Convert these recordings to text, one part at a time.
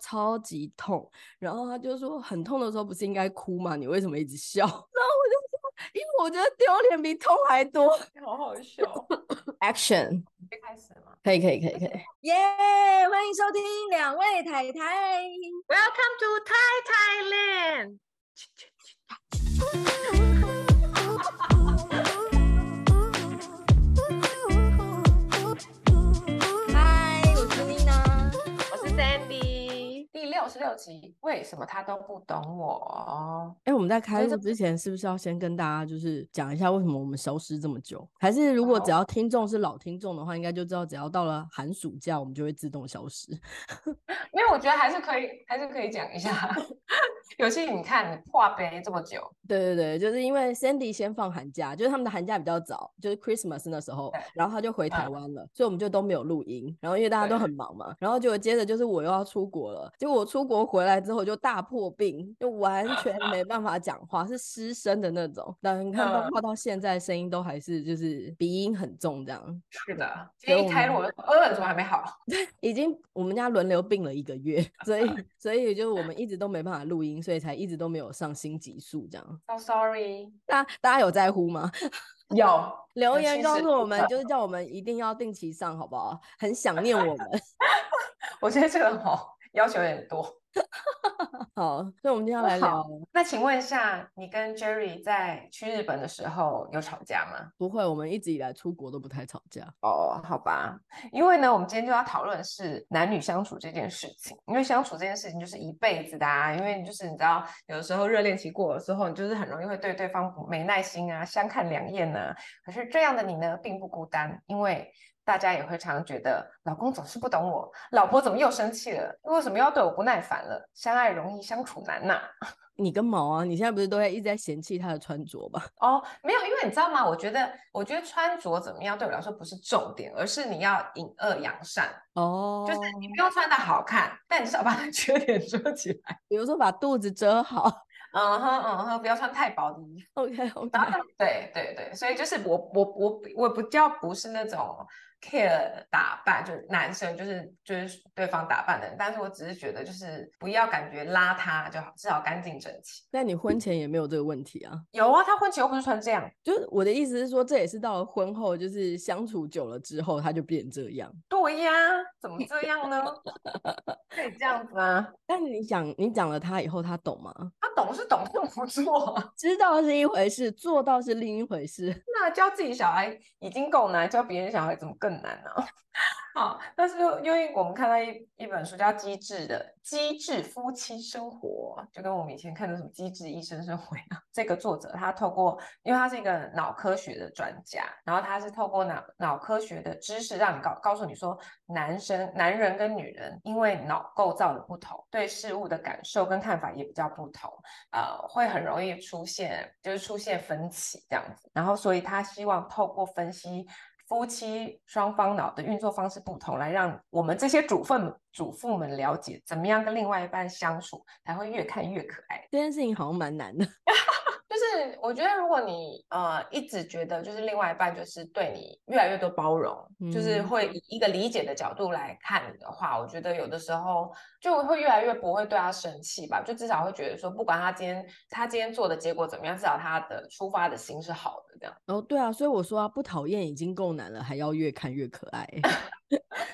超级痛，然后他就说很痛的时候不是应该哭吗？你为什么一直笑？然后我就说，因为我觉得丢脸比痛还多，好好笑。Action，开始吗？可以可以可以可以。耶！Yeah, 欢迎收听两位太太，Welcome to Thai Thailand。六十六集，为什么他都不懂我？哎、欸，我们在开录之前，是不是要先跟大家就是讲一下为什么我们消失这么久？还是如果只要听众是老听众的话，应该就知道只要到了寒暑假，我们就会自动消失。因为我觉得还是可以，还是可以讲一下。尤其你看，你破杯这么久，对对对，就是因为 Sandy 先放寒假，就是他们的寒假比较早，就是 Christmas 那时候，然后他就回台湾了，所以我们就都没有录音。然后因为大家都很忙嘛，然后就接着就是我又要出国了，结果我出国回来之后就大破病，就完全 没办法讲话，是失声的那种。但你看，包括到现在声音都还是就是鼻音很重这样。是的，今天一开录，耳吻怎么还没好？对，已经我们家轮流病了一个月，所以 所以就是我们一直都没办法录音。所以才一直都没有上新集数，这样。So sorry，大家大家有在乎吗？有留言告诉我们，就是叫我们一定要定期上，好不好？很想念我们。我觉得这个好要求有点多。好，所以我们今天要来聊。那请问一下，你跟 Jerry 在去日本的时候有吵架吗？不会，我们一直以来出国都不太吵架。哦，好吧。因为呢，我们今天就要讨论是男女相处这件事情。因为相处这件事情就是一辈子的啊。因为就是你知道，有的时候热恋期过了之后，你就是很容易会对对方没耐心啊，相看两厌啊。可是这样的你呢，并不孤单，因为。大家也会常常觉得老公总是不懂我，老婆怎么又生气了？为什么要对我不耐烦了？相爱容易相处难呐、啊。你跟毛啊，你现在不是都在一直在嫌弃他的穿着吗？哦，没有，因为你知道吗？我觉得，我觉得穿着怎么样对我来说不是重点，而是你要引恶扬善。哦，就是你不用穿的好看，但你至少把他 缺点遮起来，比如说把肚子遮好。嗯哼嗯哼，不要穿太薄的衣服。OK OK。对对对，所以就是我我我我比较不是那种。Care 打扮就是男生就是就是对方打扮的人，但是我只是觉得就是不要感觉邋遢就好，至少干净整齐。那你婚前也没有这个问题啊？有啊，他婚前又不是穿这样。就是我的意思是说，这也是到了婚后，就是相处久了之后，他就变这样。对呀，怎么这样呢？可以这样子啊？但你讲你讲了他以后，他懂吗？他懂是懂，但不做？知道是一回事，做到是另一回事。那教自己小孩已经够难，教别人小孩怎么更？难呢、啊，好，但是因为我们看到一一本书叫《机智的机智夫妻生活》，就跟我们以前看的什么《机智医生生活》一样。这个作者他透过，因为他是一个脑科学的专家，然后他是透过脑脑科学的知识，让你告告诉你说，男生男人跟女人因为脑构造的不同，对事物的感受跟看法也比较不同，呃，会很容易出现就是出现分歧这样子。然后所以他希望透过分析。夫妻双方脑的运作方式不同，来让我们这些主妇主妇们了解，怎么样跟另外一半相处才会越看越可爱。这件事情好像蛮难的。就是我觉得，如果你呃一直觉得就是另外一半就是对你越来越多包容，嗯、就是会以一个理解的角度来看你的话，我觉得有的时候就会越来越不会对他生气吧。就至少会觉得说，不管他今天他今天做的结果怎么样，至少他的出发的心是好的这样。哦，对啊，所以我说啊，不讨厌已经够难了，还要越看越可爱。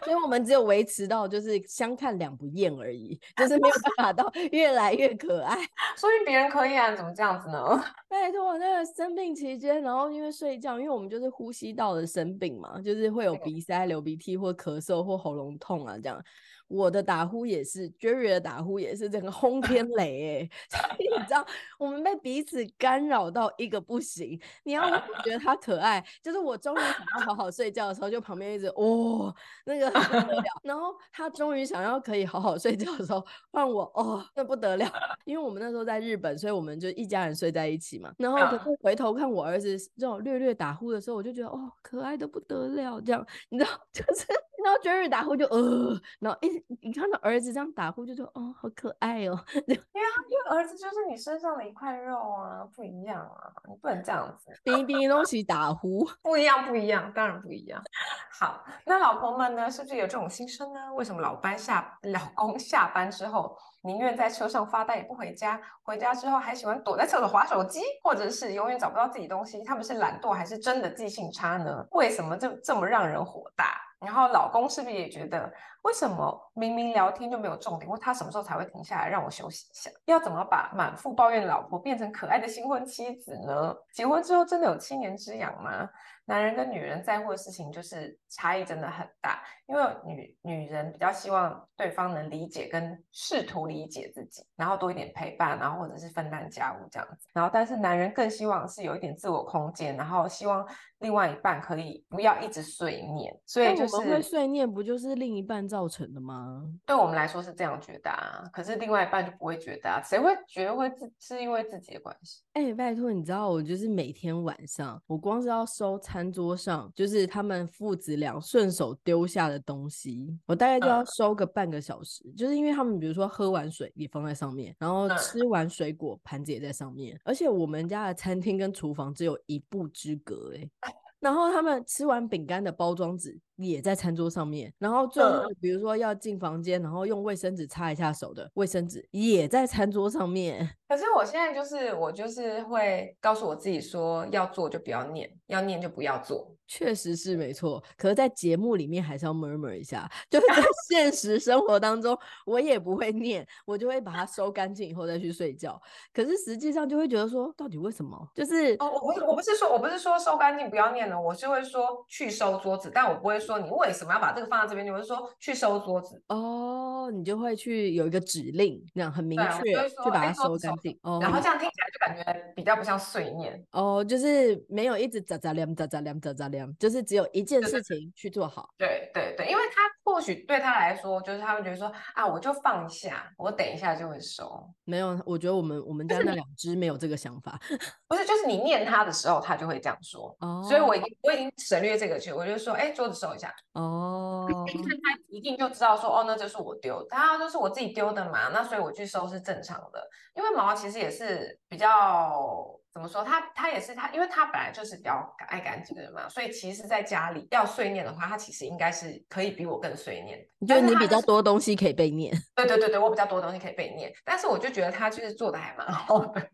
所以我们只有维持到就是相看两不厌而已，就是没有办法到 越来越可爱。所以别人可以啊，怎么这样子呢？拜托，那个生病期间，然后因为睡觉，因为我们就是呼吸道的生病嘛，就是会有鼻塞、流鼻涕或咳嗽或喉咙痛啊这样。我的打呼也是，Jerry 的打呼也是，整个轰天 雷哎！所以你知道，我们被彼此干扰到一个不行。你要觉得他可爱，就是我终于想要好好睡觉的时候，就旁边一直哦，那个不得了。然后他终于想要可以好好睡觉的时候，换我哦，那不得了。因为我们那时候在日本，所以我们就一家人睡在一起嘛。然后可是回头看我儿子这种略略打呼的时候，我就觉得哦，可爱的不得了。这样你知道，就是。然后 Jerry 打呼就呃，然后一你看到儿子这样打呼，就说哦，好可爱哦。因为因为儿子就是你身上的一块肉啊，不一样啊，你不能这样子。冰冰东西打呼，不一样，不一样，当然不一样。好，那老婆们呢，是不是有这种心声呢？为什么老班下老公下班之后，宁愿在车上发呆也不回家，回家之后还喜欢躲在厕所滑手机，或者是永远找不到自己东西？他们是懒惰还是真的记性差呢？为什么就这么让人火大？然后老公是不是也觉得，为什么明明聊天就没有重点？或他什么时候才会停下来让我休息一下？要怎么把满腹抱怨的老婆变成可爱的新婚妻子呢？结婚之后真的有七年之痒吗？男人跟女人在乎的事情就是差异真的很大，因为女女人比较希望对方能理解跟试图理解自己，然后多一点陪伴，然后或者是分担家务这样子。然后但是男人更希望是有一点自我空间，然后希望另外一半可以不要一直碎念。所以就是会碎念，不就是另一半造成的吗？对我们来说是这样觉得啊，可是另外一半就不会觉得啊，谁会觉得会自是因为自己的关系？哎、欸，拜托，你知道我就是每天晚上，我光是要收餐桌上，就是他们父子俩顺手丢下的东西，我大概就要收个半个小时。嗯、就是因为他们比如说喝完水也放在上面，然后吃完水果盘子也在上面，而且我们家的餐厅跟厨房只有一步之隔，哎，然后他们吃完饼干的包装纸。也在餐桌上面，然后最后比如说要进房间，然后用卫生纸擦一下手的卫生纸也在餐桌上面。可是我现在就是我就是会告诉我自己说，要做就不要念，要念就不要做。确实是没错，可是，在节目里面还是要 murmur 一下，就是在 现实生活当中，我也不会念，我就会把它收干净以后再去睡觉。可是实际上就会觉得说，到底为什么？就是哦，我不是我不是说我不是说收干净不要念了，我是会说去收桌子，但我不会说。你为什么要把这个放在这边？你会说去收桌子哦，你就会去有一个指令，那样很明确，就把它收干净。哦，然后这样听起来就感觉比较不像碎念哦，就是没有一直杂杂亮、杂杂亮、杂杂亮，就是只有一件事情去做好。对对对，因为他或许对他来说，就是他会觉得说啊，我就放一下，我等一下就会收。没有，我觉得我们我们家那两只没有这个想法。不是，就是你念他的时候，他就会这样说。哦，所以我已经我已经省略这个去，我就说，哎，桌子收一下。哦，一看他一定就知道说，哦，那就是我丢，他就是我自己丢的嘛，那所以我去收是正常的。因为毛毛其实也是比较怎么说，他他也是他，因为他本来就是比较爱干净的人嘛，所以其实在家里要碎念的话，他其实应该是可以比我更碎念。你觉得你比较多东西可以被念？对对对对，我比较多东西可以被念，但是我就觉得他就是做的还蛮好的。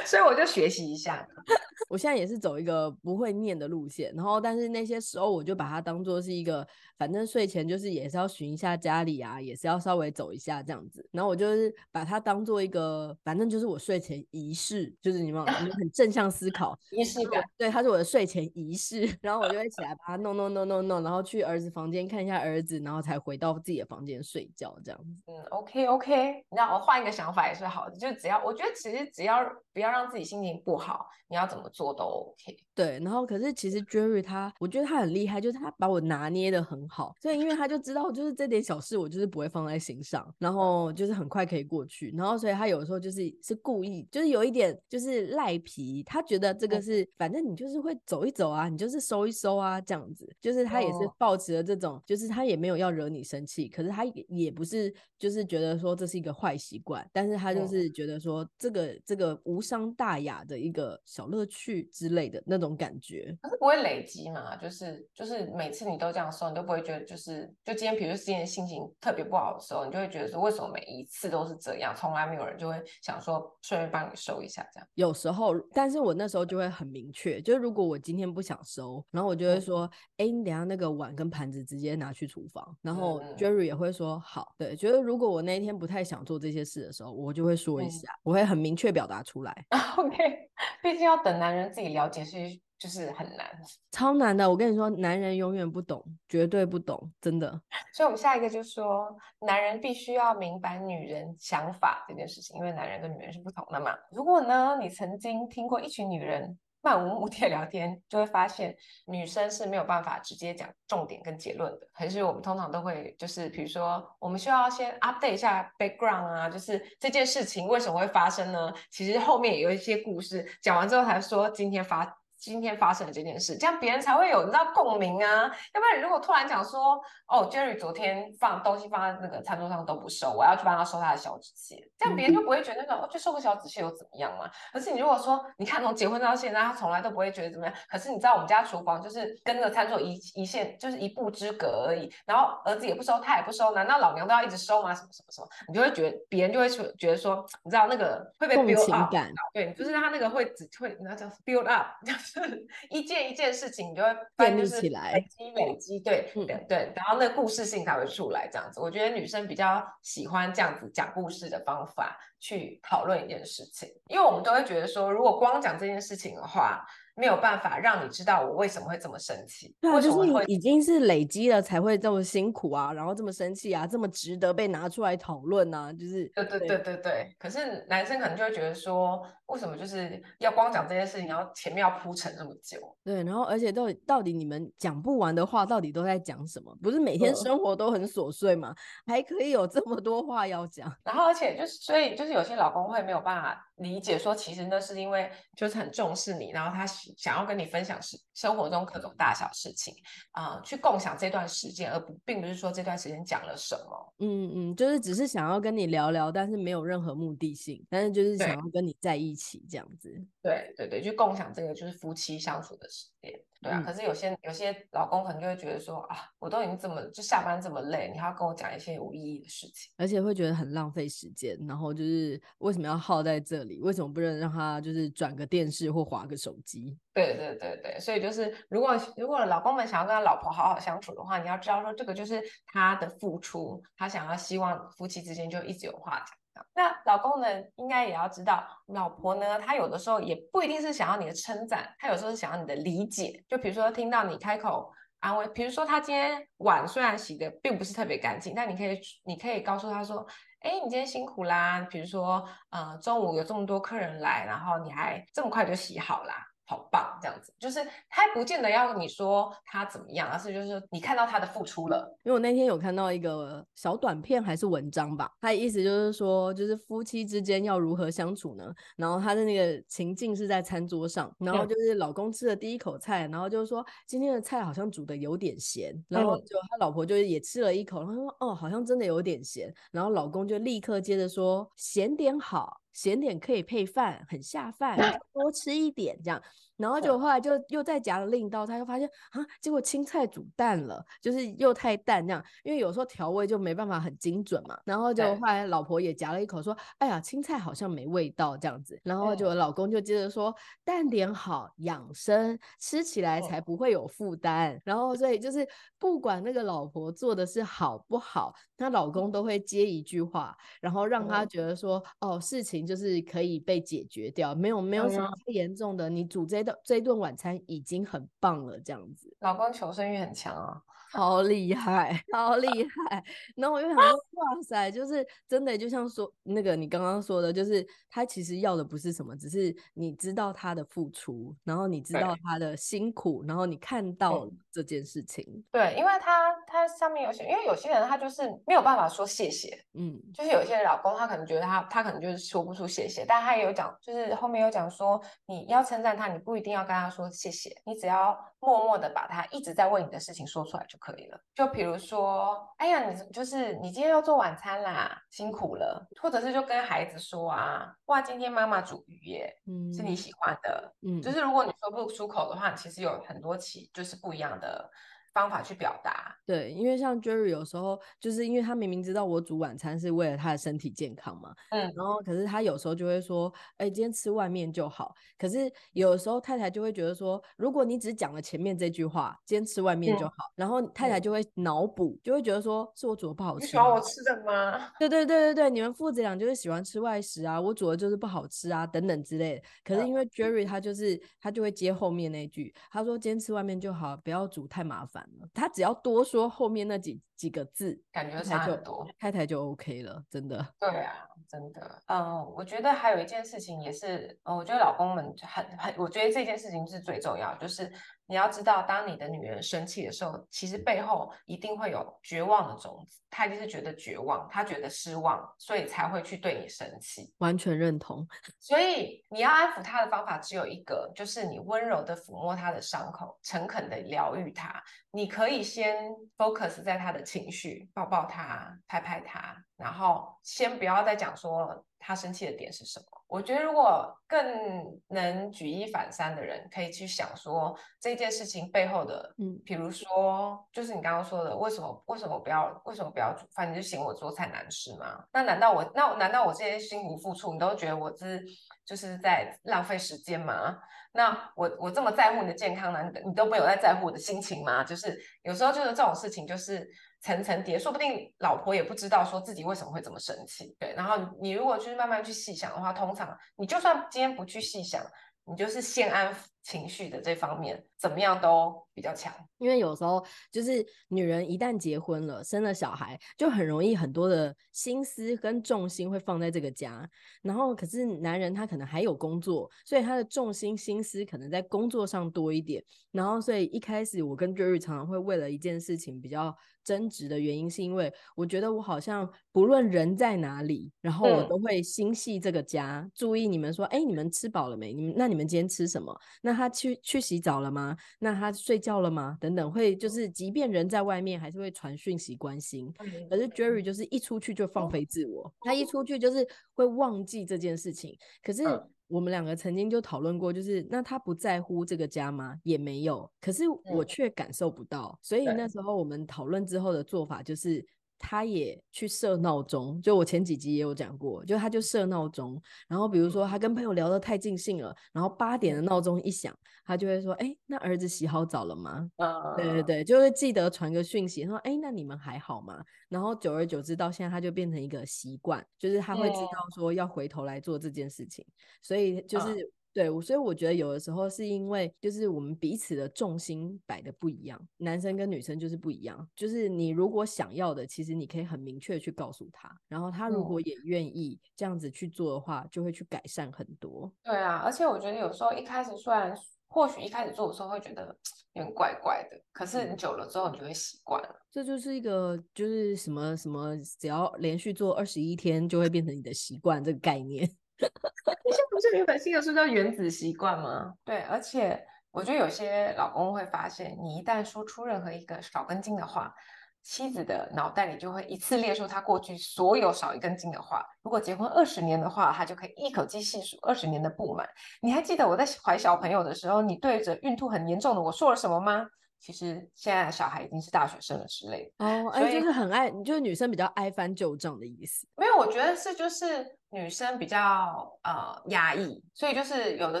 所以我就学习一下，我现在也是走一个不会念的路线，然后但是那些时候我就把它当做是一个，反正睡前就是也是要巡一下家里啊，也是要稍微走一下这样子，然后我就是把它当做一个，反正就是我睡前仪式，就是你们你们很正向思考 仪式感，对，它是我的睡前仪式，然后我就会起来把它弄弄弄弄弄，然后去儿子房间看一下儿子，然后才回到自己的房间睡觉这样子。嗯，OK OK，那我换一个想法也是好的，就只要我觉得其实只要不要让自己心情不好，你要怎么做都 OK。对，然后可是其实 Jerry 他，我觉得他很厉害，就是他把我拿捏的很好。所以因为他就知道，就是这点小事我就是不会放在心上，然后就是很快可以过去。然后所以他有时候就是是故意，就是有一点就是赖皮，他觉得这个是反正你就是会走一走啊，你就是收一收啊这样子。就是他也是抱持了这种，就是他也没有要惹你生气，可是他也也不是就是觉得说这是一个坏习惯，但是他就是觉得说这个这个无伤大雅的一个小乐趣之类的那种感觉，可是不会累积嘛？就是就是每次你都这样收，你都不会觉得就是就今天，比如说今天心情特别不好的时候，你就会觉得说为什么每一次都是这样，从来没有人就会想说顺便帮你收一下这样。有时候，但是我那时候就会很明确，就是如果我今天不想收，然后我就会说，哎、嗯，你等下那个碗跟盘子直接拿去厨房，然后 Jerry 也会说好，对，觉得如果我那一天不太想做这些事的时候，我就会说一下，嗯、我会很明确表达出来。OK。毕竟要等男人自己了解，是就是很难，超难的。我跟你说，男人永远不懂，绝对不懂，真的。所以，我们下一个就是说，男人必须要明白女人想法这件事情，因为男人跟女人是不同的嘛。如果呢，你曾经听过一群女人漫无目的聊天，就会发现女生是没有办法直接讲重点跟结论的。可是我们通常都会，就是比如说，我们需要先 update 一下 background 啊，就是这件事情为什么会发生呢？其实后面也有一些故事，讲完之后才说今天发今天发生的这件事，这样别人才会有你知道共鸣啊。要不然你如果突然讲说，哦，Jerry 昨天放东西放在那个餐桌上都不收，我要去帮他收他的小纸屑，这样别人就不会觉得那个，哦，去收个小纸屑又怎么样嘛？可是你如果说，你看从结婚到现在，他从来都不会觉得怎么样。可是你知道我们家厨房就是跟着餐桌一一线，就是一步之隔而已。然后儿子也不收，他也不收，难道老娘都要一直收吗？什么什么什么？你就会觉得别人就会觉得说，你知道那个会被 build up，对，就是他那个会只会那叫 build up，就 是一件。一件事情，你就会建立起来，累积累积，对、嗯、对，然后那个故事性才会出来。这样子，我觉得女生比较喜欢这样子讲故事的方法去讨论一件事情，因为我们都会觉得说，如果光讲这件事情的话。没有办法让你知道我为什么会这么生气，对啊，就是你已经是累积了才会这么辛苦啊，然后这么生气啊，这么值得被拿出来讨论啊，就是对对对对对。可是男生可能就会觉得说，为什么就是要光讲这件事情，然后前面要铺陈这么久？对，然后而且到底到底你们讲不完的话，到底都在讲什么？不是每天生活都很琐碎吗？还可以有这么多话要讲。然后而且就是所以就是有些老公会没有办法。理解说，其实那是因为就是很重视你，然后他想要跟你分享是生活中各种大小事情啊、呃，去共享这段时间，而不并不是说这段时间讲了什么。嗯嗯，就是只是想要跟你聊聊，但是没有任何目的性，但是就是想要跟你在一起这样子。对对对，去共享这个就是夫妻相处的时间。对啊，可是有些有些老公可能就会觉得说啊，我都已经这么就下班这么累，你还要跟我讲一些无意义的事情，而且会觉得很浪费时间。然后就是为什么要耗在这里？为什么不能让他就是转个电视或划个手机？对对对对，所以就是如果如果老公们想要跟他老婆好好相处的话，你要知道说这个就是他的付出，他想要希望夫妻之间就一直有话讲。那老公呢，应该也要知道，老婆呢，她有的时候也不一定是想要你的称赞，她有时候是想要你的理解。就比如说，听到你开口安慰，比如说她今天碗虽然洗的并不是特别干净，但你可以，你可以告诉她说，哎，你今天辛苦啦。比如说，呃，中午有这么多客人来，然后你还这么快就洗好啦。好棒，这样子就是他不见得要你说他怎么样，而是就是你看到他的付出了。因为我那天有看到一个小短片还是文章吧，他的意思就是说，就是夫妻之间要如何相处呢？然后他的那个情境是在餐桌上，然后就是老公吃了第一口菜，然后就是说今天的菜好像煮的有点咸，然后就他老婆就也吃了一口，然后说哦，好像真的有点咸，然后老公就立刻接着说咸点好。咸点可以配饭，很下饭，多吃一点这样。然后就后来就又再夹了另一道，他又发现啊，结果青菜煮淡了，就是又太淡这样。因为有时候调味就没办法很精准嘛。然后就后来老婆也夹了一口，说：“哎呀，青菜好像没味道这样子。”然后就老公就接着说：“淡点好，养生，吃起来才不会有负担。”然后所以就是不管那个老婆做的是好不好，她老公都会接一句话，然后让她觉得说：“哦，事情。”就是可以被解决掉，没有没有什么太严重的。你煮这顿这顿晚餐已经很棒了，这样子。老公求生欲很强啊。好厉害，好厉害！然后我就想说，哇塞，就是真的，就像说那个你刚刚说的，就是他其实要的不是什么，只是你知道他的付出，然后你知道他的辛苦，然后你看到这件事情。对，因为他他上面有些，因为有些人他就是没有办法说谢谢，嗯，就是有些老公他可能觉得他他可能就是说不出谢谢，但他也有讲，就是后面有讲说，你要称赞他，你不一定要跟他说谢谢，你只要默默的把他一直在为你的事情说出来就。可以了。就比如说，哎呀，你就是你今天要做晚餐啦，辛苦了。或者是就跟孩子说啊，哇，今天妈妈煮鱼耶，嗯，是你喜欢的，嗯，就是如果你说不出口的话，其实有很多起就是不一样的。方法去表达，对，因为像 Jerry 有时候就是因为他明明知道我煮晚餐是为了他的身体健康嘛，嗯，然后可是他有时候就会说，哎、欸，今天吃外面就好。可是有时候太太就会觉得说，如果你只讲了前面这句话，今天吃外面就好，嗯、然后太太就会脑补，就会觉得说是我煮的不好吃，你喜欢我吃的吗？对对对对对，你们父子俩就是喜欢吃外食啊，我煮的就是不好吃啊，等等之类的。可是因为 Jerry 他就是他就会接后面那句，他说今天吃外面就好，不要煮太麻烦。他只要多说后面那几几个字，感觉差很多，太太就 OK 了，真的。对啊，真的。嗯，我觉得还有一件事情也是，嗯，我觉得老公们很很，我觉得这件事情是最重要，就是。你要知道，当你的女人生气的时候，其实背后一定会有绝望的种子。她一定是觉得绝望，她觉得失望，所以才会去对你生气。完全认同。所以你要安抚她的方法只有一个，就是你温柔的抚摸她的伤口，诚恳的疗愈她。你可以先 focus 在她的情绪，抱抱他，拍拍他，然后先不要再讲说他生气的点是什么。我觉得，如果更能举一反三的人，可以去想说这件事情背后的，嗯，比如说，就是你刚刚说的，为什么为什么不要为什么不要煮饭？你就嫌我做菜难吃吗？那难道我那难道我这些辛苦付出，你都觉得我是就是在浪费时间吗？那我我这么在乎你的健康呢，你都没有在在乎我的心情吗？就是有时候就是这种事情，就是。层层叠，说不定老婆也不知道说自己为什么会这么生气。对，然后你如果就是慢慢去细想的话，通常你就算今天不去细想，你就是先安情绪的这方面，怎么样都比较强。因为有时候就是女人一旦结婚了，生了小孩，就很容易很多的心思跟重心会放在这个家。然后可是男人他可能还有工作，所以他的重心心思可能在工作上多一点。然后所以一开始我跟 Jerry 常常会为了一件事情比较争执的原因，是因为我觉得我好像不论人在哪里，然后我都会心系这个家，嗯、注意你们说，哎，你们吃饱了没？你们那你们今天吃什么？那他去去洗澡了吗？那他睡觉了吗？等等，会就是即便人在外面，还是会传讯息关心。可是 Jerry 就是一出去就放飞自我，他一出去就是会忘记这件事情。可是我们两个曾经就讨论过，就是那他不在乎这个家吗？也没有。可是我却感受不到。所以那时候我们讨论之后的做法就是。他也去设闹钟，就我前几集也有讲过，就他就设闹钟，然后比如说他跟朋友聊得太尽兴了，然后八点的闹钟一响，他就会说：“哎，那儿子洗好澡了吗？”啊，对对对，就会记得传个讯息，说：“哎，那你们还好吗？”然后久而久之，到现在他就变成一个习惯，就是他会知道说要回头来做这件事情，所以就是。对，所以我觉得有的时候是因为就是我们彼此的重心摆的不一样，男生跟女生就是不一样。就是你如果想要的，其实你可以很明确去告诉他，然后他如果也愿意这样子去做的话，就会去改善很多。对啊，而且我觉得有时候一开始虽然或许一开始做的时候会觉得 有点怪怪的，可是你久了之后你就会习惯了。这就是一个就是什么什么，只要连续做二十一天就会变成你的习惯这个概念。你现在不是有一本新的书叫《原子习惯》吗？对，而且我觉得有些老公会发现，你一旦说出任何一个少根筋的话，妻子的脑袋里就会一次列出他过去所有少一根筋的话。如果结婚二十年的话，他就可以一口气细数二十年的不满。你还记得我在怀小朋友的时候，你对着孕吐很严重的我说了什么吗？其实现在的小孩已经是大学生了之类的哦，哎，就是很爱，就是女生比较爱翻旧账的意思。没有，我觉得是就是女生比较呃压抑，所以就是有的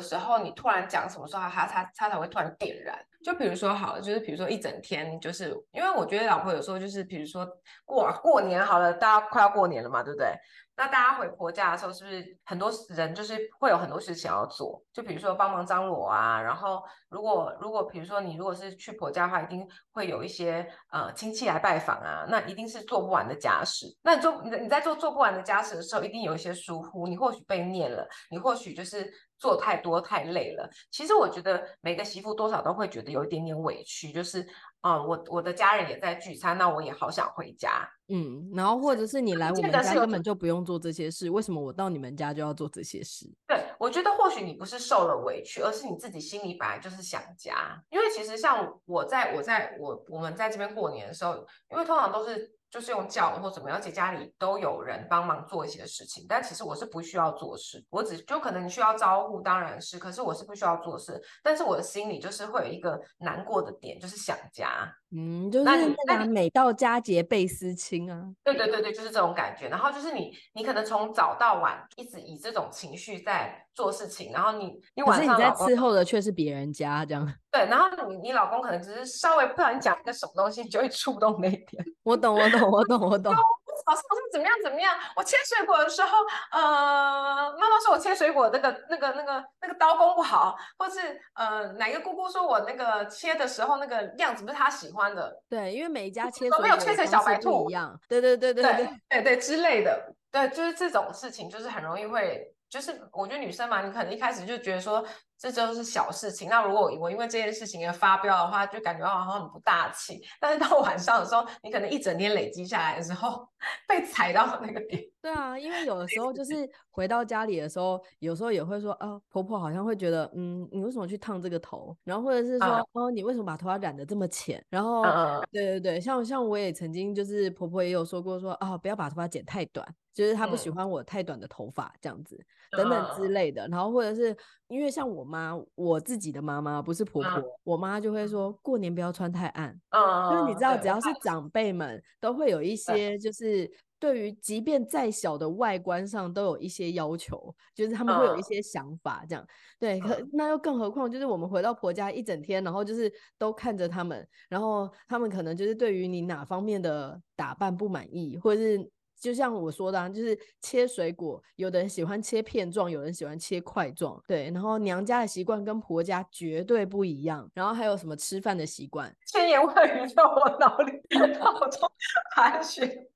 时候你突然讲什么时候，她她她才会突然点燃。就比如说好了，就是比如说一整天，就是因为我觉得老婆有时候就是比如说过过年好了，大家快要过年了嘛，对不对？那大家回婆家的时候，是不是很多人就是会有很多事情要做？就比如说帮忙张罗啊，然后如果如果比如说你如果是去婆家的话，一定会有一些呃亲戚来拜访啊，那一定是做不完的家事。那你做你你在做做不完的家事的时候，一定有一些疏忽，你或许被念了，你或许就是做太多太累了。其实我觉得每个媳妇多少都会觉得有一点点委屈，就是。啊、嗯，我我的家人也在聚餐，那我也好想回家。嗯，然后或者是你来我们家根本就不用做这些事，为什么我到你们家就要做这些事？对，我觉得或许你不是受了委屈，而是你自己心里本来就是想家。因为其实像我在我在我我们在这边过年的时候，因为通常都是。就是用叫或怎么样，而且家里都有人帮忙做一些事情，但其实我是不需要做事，我只就可能你需要招呼，当然是，可是我是不需要做事，但是我的心里就是会有一个难过的点，就是想家，嗯，就是那，那你每到佳节倍思亲啊，对对对对，就是这种感觉，然后就是你你可能从早到晚一直以这种情绪在做事情，然后你你晚上你在伺候的却是别人家这样。对，然后你你老公可能只是稍微不小心讲一个什么东西，你就会触动那一点。我懂，我懂，我懂，我懂。老师老师怎么样怎么样？我切水果的时候，呃，妈妈说我切水果那个那个那个那个刀工不好，或是呃，哪个姑姑说我那个切的时候那个样子不是她喜欢的。对，因为每一家切都没有切成小白兔一样。对对对对对对对之类的。对，就是这种事情，就是很容易会。就是我觉得女生嘛，你可能一开始就觉得说。这就是小事情。那如果我因为这件事情而发飙的话，就感觉好像很不大气。但是到晚上的时候，你可能一整天累积下来的时候，被踩到那个点。对啊，因为有的时候就是回到家里的时候，有时候也会说，啊，婆婆好像会觉得，嗯，你为什么去烫这个头？然后或者是说，嗯、哦，你为什么把头发染得这么浅？然后，嗯、对对对，像像我也曾经就是婆婆也有说过说，啊，不要把头发剪太短，就是他不喜欢我太短的头发这样子，嗯、等等之类的。然后或者是因为像我妈，我。自己的妈妈不是婆婆，嗯、我妈就会说过年不要穿太暗，嗯，因为你知道，只要是长辈们都会有一些，就是对于即便再小的外观上都有一些要求，就是他们会有一些想法，这样、嗯、对。可那又更何况，就是我们回到婆家一整天，然后就是都看着他们，然后他们可能就是对于你哪方面的打扮不满意，或者是。就像我说的，啊，就是切水果，有的人喜欢切片状，有人喜欢切块状，对。然后娘家的习惯跟婆家绝对不一样。然后还有什么吃饭的习惯，千言万语在我脑里 脑中盘旋。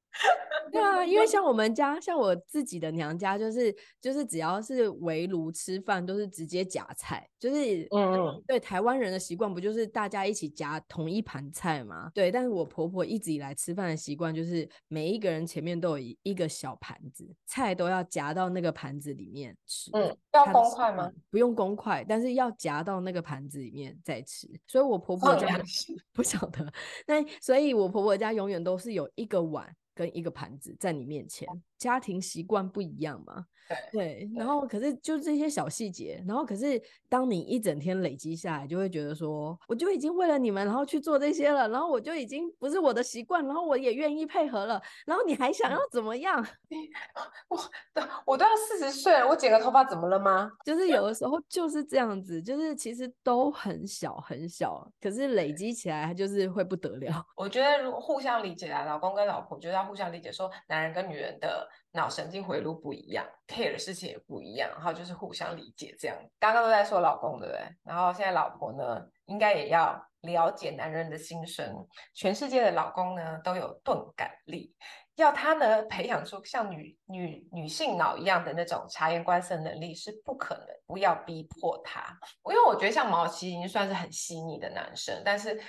对啊，因为像我们家，像我自己的娘家，就是就是只要是围炉吃饭，都是直接夹菜，就是嗯，对台湾人的习惯不就是大家一起夹同一盘菜吗？对，但是我婆婆一直以来吃饭的习惯就是每一个人前面都有一一个小盘子，菜都要夹到那个盘子里面吃。嗯，要公筷吗？不用公筷，但是要夹到那个盘子里面再吃。所以我婆婆家 不晓得，那所以我婆婆家永远都是有一个碗。跟一个盘子在你面前，家庭习惯不一样嘛？对，然后可是就这些小细节，然后可是当你一整天累积下来，就会觉得说，我就已经为了你们，然后去做这些了，然后我就已经不是我的习惯，然后我也愿意配合了，然后你还想要怎么样？我我都要四十岁了，我剪个头发怎么了吗？就是有的时候就是这样子，就是其实都很小很小，可是累积起来就是会不得了。我觉得如果互相理解啊，老公跟老婆觉得要互相理解，说男人跟女人的。脑神经回路不一样，care 的事情也不一样，然后就是互相理解这样。刚刚都在说老公对不对？然后现在老婆呢，应该也要了解男人的心声。全世界的老公呢都有钝感力，要他呢培养出像女女女性脑一样的那种察言观色能力是不可能。不要逼迫他，因为我觉得像毛奇已经算是很细腻的男生，但是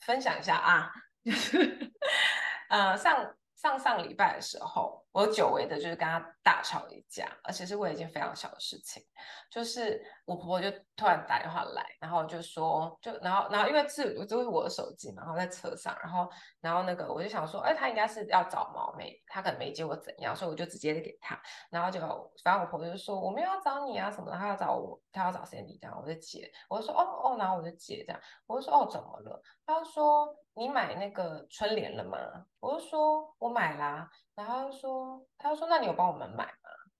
分享一下啊，就是 呃上。上上礼拜的时候，我久违的就是跟他大吵一架，而且是为一件非常小的事情，就是我婆婆就突然打电话来，然后就说，就然后然后因为是就是我的手机嘛，然后在车上，然后然后那个我就想说，哎，他应该是要找毛妹，他可能没接我怎样，所以我就直接给他，然后就反正我婆婆就说我没有要找你啊什么的，他要找我，他要找 candy 这样，我就接，我就说哦哦，然后我就接这样，我就说哦怎么了？他就说。你买那个春联了吗？我就说我买啦，然后他就说，他就说，那你有帮我们买？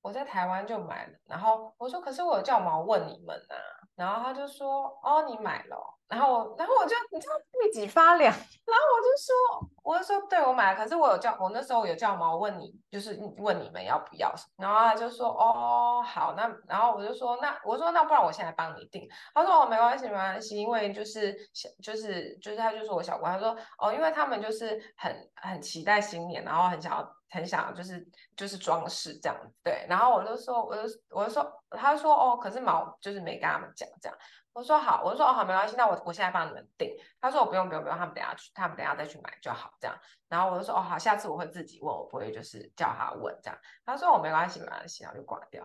我在台湾就买了，然后我说，可是我有叫毛问你们啊，然后他就说，哦，你买了。然后，然后我就你知道背脊发凉，然后我就说，我就说对，我买了，可是我有叫，我那时候有叫毛问你，就是问你们要不要，然后他就说哦好，那然后我就说那我说那不然我现在帮你订，他说哦没关系没关系，因为就是就是就是他就说我小姑，他说哦因为他们就是很很期待新年，然后很想要很想要就是就是装饰这样，对，然后我就说我就我就说他就说哦可是毛就是没跟他们讲这样。我说好，我说哦好，没关系，那我我现在帮你们订。他说我不用不用不用，他们等下去，他们等下再去买就好，这样。然后我就说哦好，下次我会自己问，我不会就是叫他问这样。他说我没关系没关系，然后就挂掉。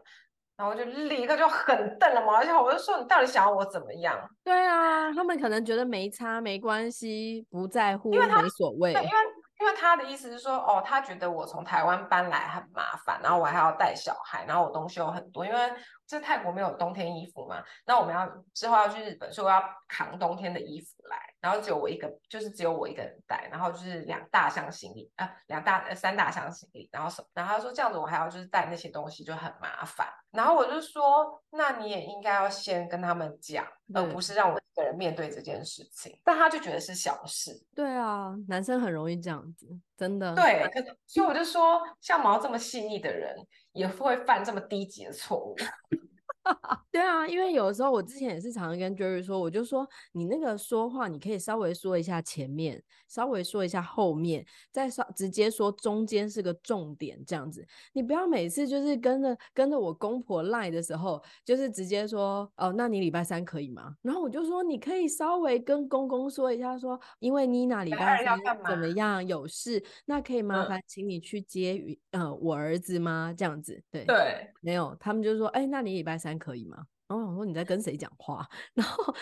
然后我就立刻就很瞪了毛，而且我就说你到底想要我怎么样？对啊，他们可能觉得没差没关系，不在乎，因为没所谓。因为因为他的意思是说，哦，他觉得我从台湾搬来很麻烦，然后我还要带小孩，然后我东西有很多，因为。这泰国没有冬天衣服嘛？那我们要之后要去日本，所以我要扛冬天的衣服来。然后只有我一个，就是只有我一个人带。然后就是两大箱行李啊，两大呃三大箱行李。然后什么？然后他说这样子我还要就是带那些东西就很麻烦。然后我就说，那你也应该要先跟他们讲，而不是让我一个人面对这件事情。但他就觉得是小事。对啊，男生很容易这样子，真的。对，可所以我就说，像毛这么细腻的人，也会犯这么低级的错误。对啊，因为有的时候我之前也是常常跟 Jerry 说，我就说你那个说话，你可以稍微说一下前面，稍微说一下后面，再稍直接说中间是个重点这样子。你不要每次就是跟着跟着我公婆赖的时候，就是直接说哦，那你礼拜三可以吗？然后我就说你可以稍微跟公公说一下说，说因为妮娜礼拜三怎么样有事，那可以麻烦请你去接嗯、呃、我儿子吗？这样子对对，没有，他们就说哎，那你礼拜三。可以吗？然后我说你在跟谁讲话？然后。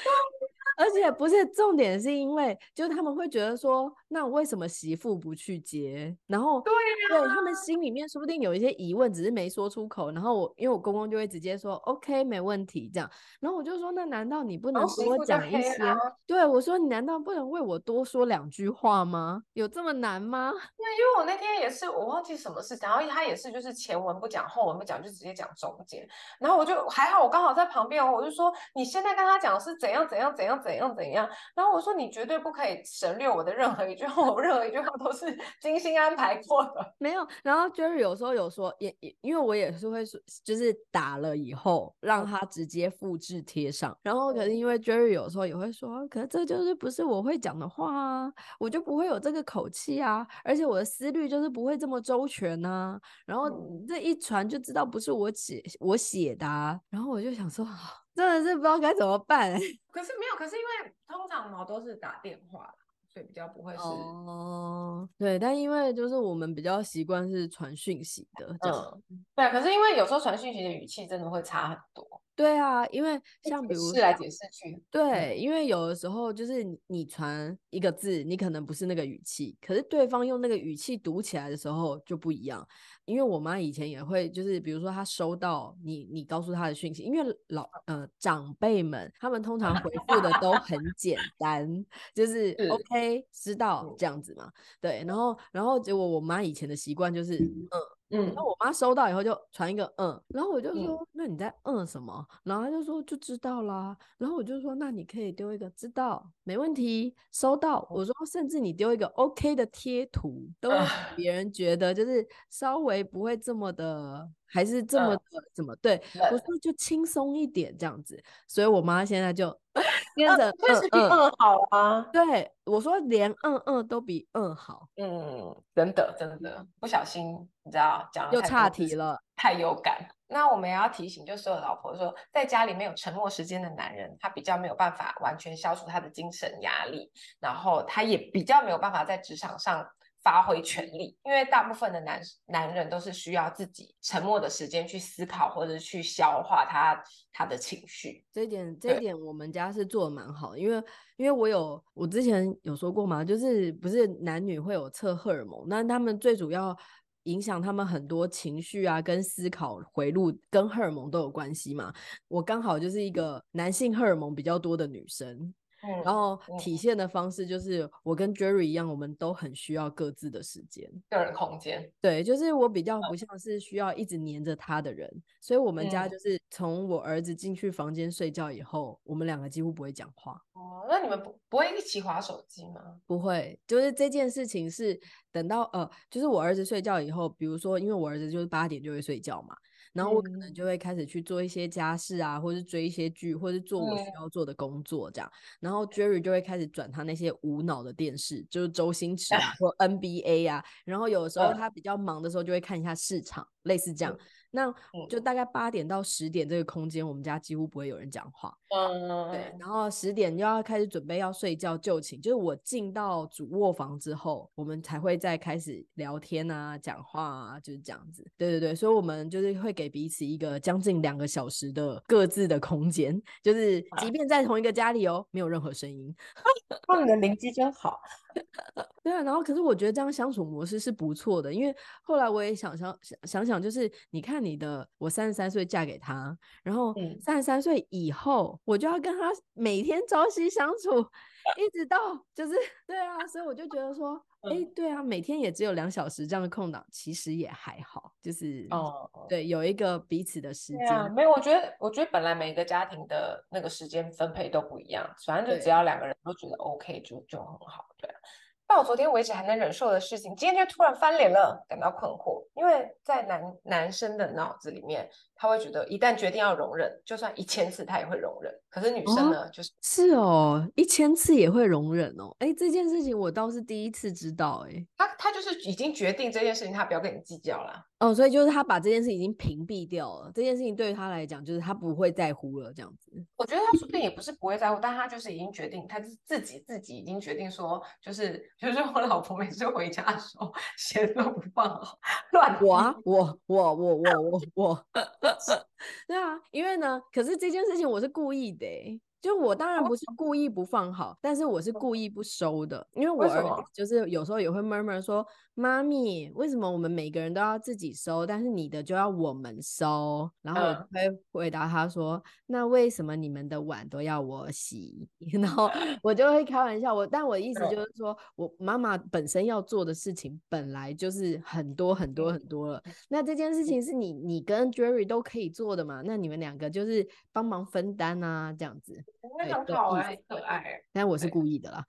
而且不是重点，是因为就是他们会觉得说，那为什么媳妇不去接？然后对呀，对他们心里面说不定有一些疑问，只是没说出口。然后我因为我公公就会直接说 OK 没问题这样。然后我就说，那难道你不能多讲一些？对我说，你难道不能为我多说两句话吗？有这么难吗？对，因为我那天也是我忘记什么事情，然后他也是就是前文不讲后文不讲，就直接讲中间。然后我就还好，我刚好在旁边，我就说你现在跟他讲是怎样怎样怎样怎样。怎样怎样？然后我说，你绝对不可以省略我的任何一句话，我任何一句话都是精心安排过的。没有。然后 Jerry 有时候有说，也也因为我也是会说，就是打了以后让他直接复制贴上。然后可是因为 Jerry 有时候也会说，可是这就是不是我会讲的话啊，我就不会有这个口气啊，而且我的思虑就是不会这么周全啊。然后这一传就知道不是我写我写的啊。然后我就想说。真的是不知道该怎么办。可是没有，可是因为通常毛都是打电话，所以比较不会是哦。对，但因为就是我们比较习惯是传讯息的，嗯，对。可是因为有时候传讯息的语气真的会差很多。对啊，因为像比如是来解释去，对，因为有的时候就是你传一个字，你可能不是那个语气，可是对方用那个语气读起来的时候就不一样。因为我妈以前也会，就是比如说她收到你你告诉她的讯息，因为老呃长辈们他们通常回复的都很简单，就是 OK 知道这样子嘛，对，然后然后结果我妈以前的习惯就是嗯。嗯，然后我妈收到以后就传一个嗯，然后我就说、嗯、那你在嗯什么？然后她就说就知道啦。然后我就说那你可以丢一个知道，没问题，收到。我说甚至你丢一个 OK 的贴图，都让别人觉得就是稍微不会这么的，还是这么的怎么对？我说就轻松一点这样子。所以我妈现在就。变成嗯嗯好啊，对我说连嗯嗯都比嗯好，嗯，真的真的不小心你知道讲又岔题了，太有感。那我们也要提醒，就是所有老婆说，在家里没有沉默时间的男人，他比较没有办法完全消除他的精神压力，然后他也比较没有办法在职场上。发挥全力，因为大部分的男男人都是需要自己沉默的时间去思考，或者去消化他他的情绪。这一点，这一点我们家是做的蛮好的，因为因为我有我之前有说过嘛，就是不是男女会有测荷尔蒙，那他们最主要影响他们很多情绪啊，跟思考回路跟荷尔蒙都有关系嘛。我刚好就是一个男性荷尔蒙比较多的女生。然后体现的方式就是我跟 Jerry 一样，我们都很需要各自的时间、个人空间。对，就是我比较不像是需要一直黏着他的人，所以我们家就是从我儿子进去房间睡觉以后，我们两个几乎不会讲话。哦，那你们不不会一起划手机吗？不会，就是这件事情是等到呃，就是我儿子睡觉以后，比如说因为我儿子就是八点就会睡觉嘛。然后我可能就会开始去做一些家事啊，或是追一些剧，或是做我需要做的工作这样。然后 Jerry 就会开始转他那些无脑的电视，就是周星驰啊 或 NBA 啊。然后有的时候他比较忙的时候，就会看一下市场，类似这样。那就大概八点到十点这个空间，我们家几乎不会有人讲话。嗯，对。然后十点就要开始准备要睡觉就寝，就是我进到主卧房之后，我们才会再开始聊天啊、讲话啊，就是这样子。对对对，所以我们就是会给彼此一个将近两个小时的各自的空间，就是即便在同一个家里哦，没有任何声音。那你的邻居真好。对啊，然后可是我觉得这样相处模式是不错的，因为后来我也想想想想想，就是你看你的，我三十三岁嫁给他，然后三十三岁以后，我就要跟他每天朝夕相处，一直到就是 对啊，所以我就觉得说，哎、欸，对啊，每天也只有两小时这样的空档，其实也还好，就是哦，对，有一个彼此的时间。啊，没有，我觉得，我觉得本来每个家庭的那个时间分配都不一样，反正就只要两个人都觉得 OK 就就很好，对啊。到昨天为止还能忍受的事情，今天就突然翻脸了，感到困惑。因为在男男生的脑子里面，他会觉得一旦决定要容忍，就算一千次他也会容忍。可是女生呢，哦、就是是哦，一千次也会容忍哦。哎，这件事情我倒是第一次知道。哎，他他就是已经决定这件事情，他不要跟你计较了。哦，所以就是他把这件事已经屏蔽掉了。这件事情对于他来讲，就是他不会在乎了，这样子。我觉得他说不定也不是不会在乎，但他就是已经决定，他自己自己已经决定说，就是就是我老婆每次回家的时候，鞋都不放好，乱我啊，我我我我我我，对啊，因为呢，可是这件事情我是故意的、欸。就我当然不是故意不放好，但是我是故意不收的，因为我儿子就是有时候也会 murmur 说，妈咪，为什么我们每个人都要自己收，但是你的就要我们收？然后我就会回答他说，那为什么你们的碗都要我洗？然后 我就会开玩笑，我但我意思就是说我妈妈本身要做的事情本来就是很多很多很多了，那这件事情是你你跟 Jerry 都可以做的嘛？那你们两个就是帮忙分担啊，这样子。那很好哎，可爱。但我是故意的啦，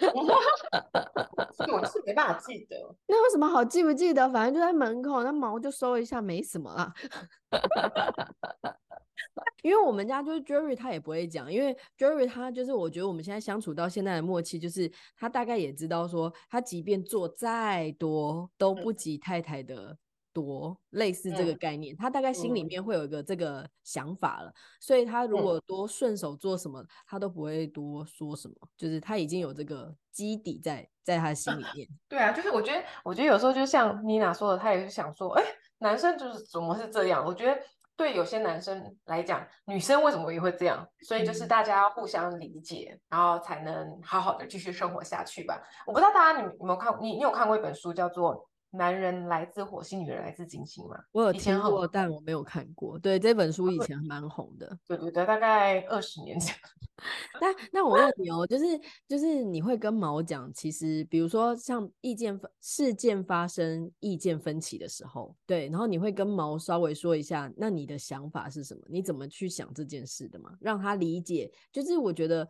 我是没办法记得。那有什么好记不记得？反正就在门口，那毛就收一下，没什么啦。因为我们家就是 Jerry，他也不会讲，因为 Jerry 他就是我觉得我们现在相处到现在的默契，就是他大概也知道说，他即便做再多都不及太太的。多类似这个概念，他大概心里面会有一个这个想法了，所以他如果多顺手做什么，他都不会多说什么，就是他已经有这个基底在在他心里面。对啊，就是我觉得，我觉得有时候就像妮娜说的，他也是想说，哎，男生就是怎么是这样？我觉得对有些男生来讲，女生为什么也会这样？所以就是大家要互相理解，然后才能好好的继续生活下去吧。我不知道大家你有没有看，你你有看过一本书叫做？男人来自火星，女人来自金星嘛？我有听过，但我没有看过。对，这本书以前蛮红的。对对对，大概二十年前。那那我问你哦，就是就是你会跟毛讲，其实比如说像意见事件发生意见分歧的时候，对，然后你会跟毛稍微说一下，那你的想法是什么？你怎么去想这件事的嘛？让他理解。就是我觉得。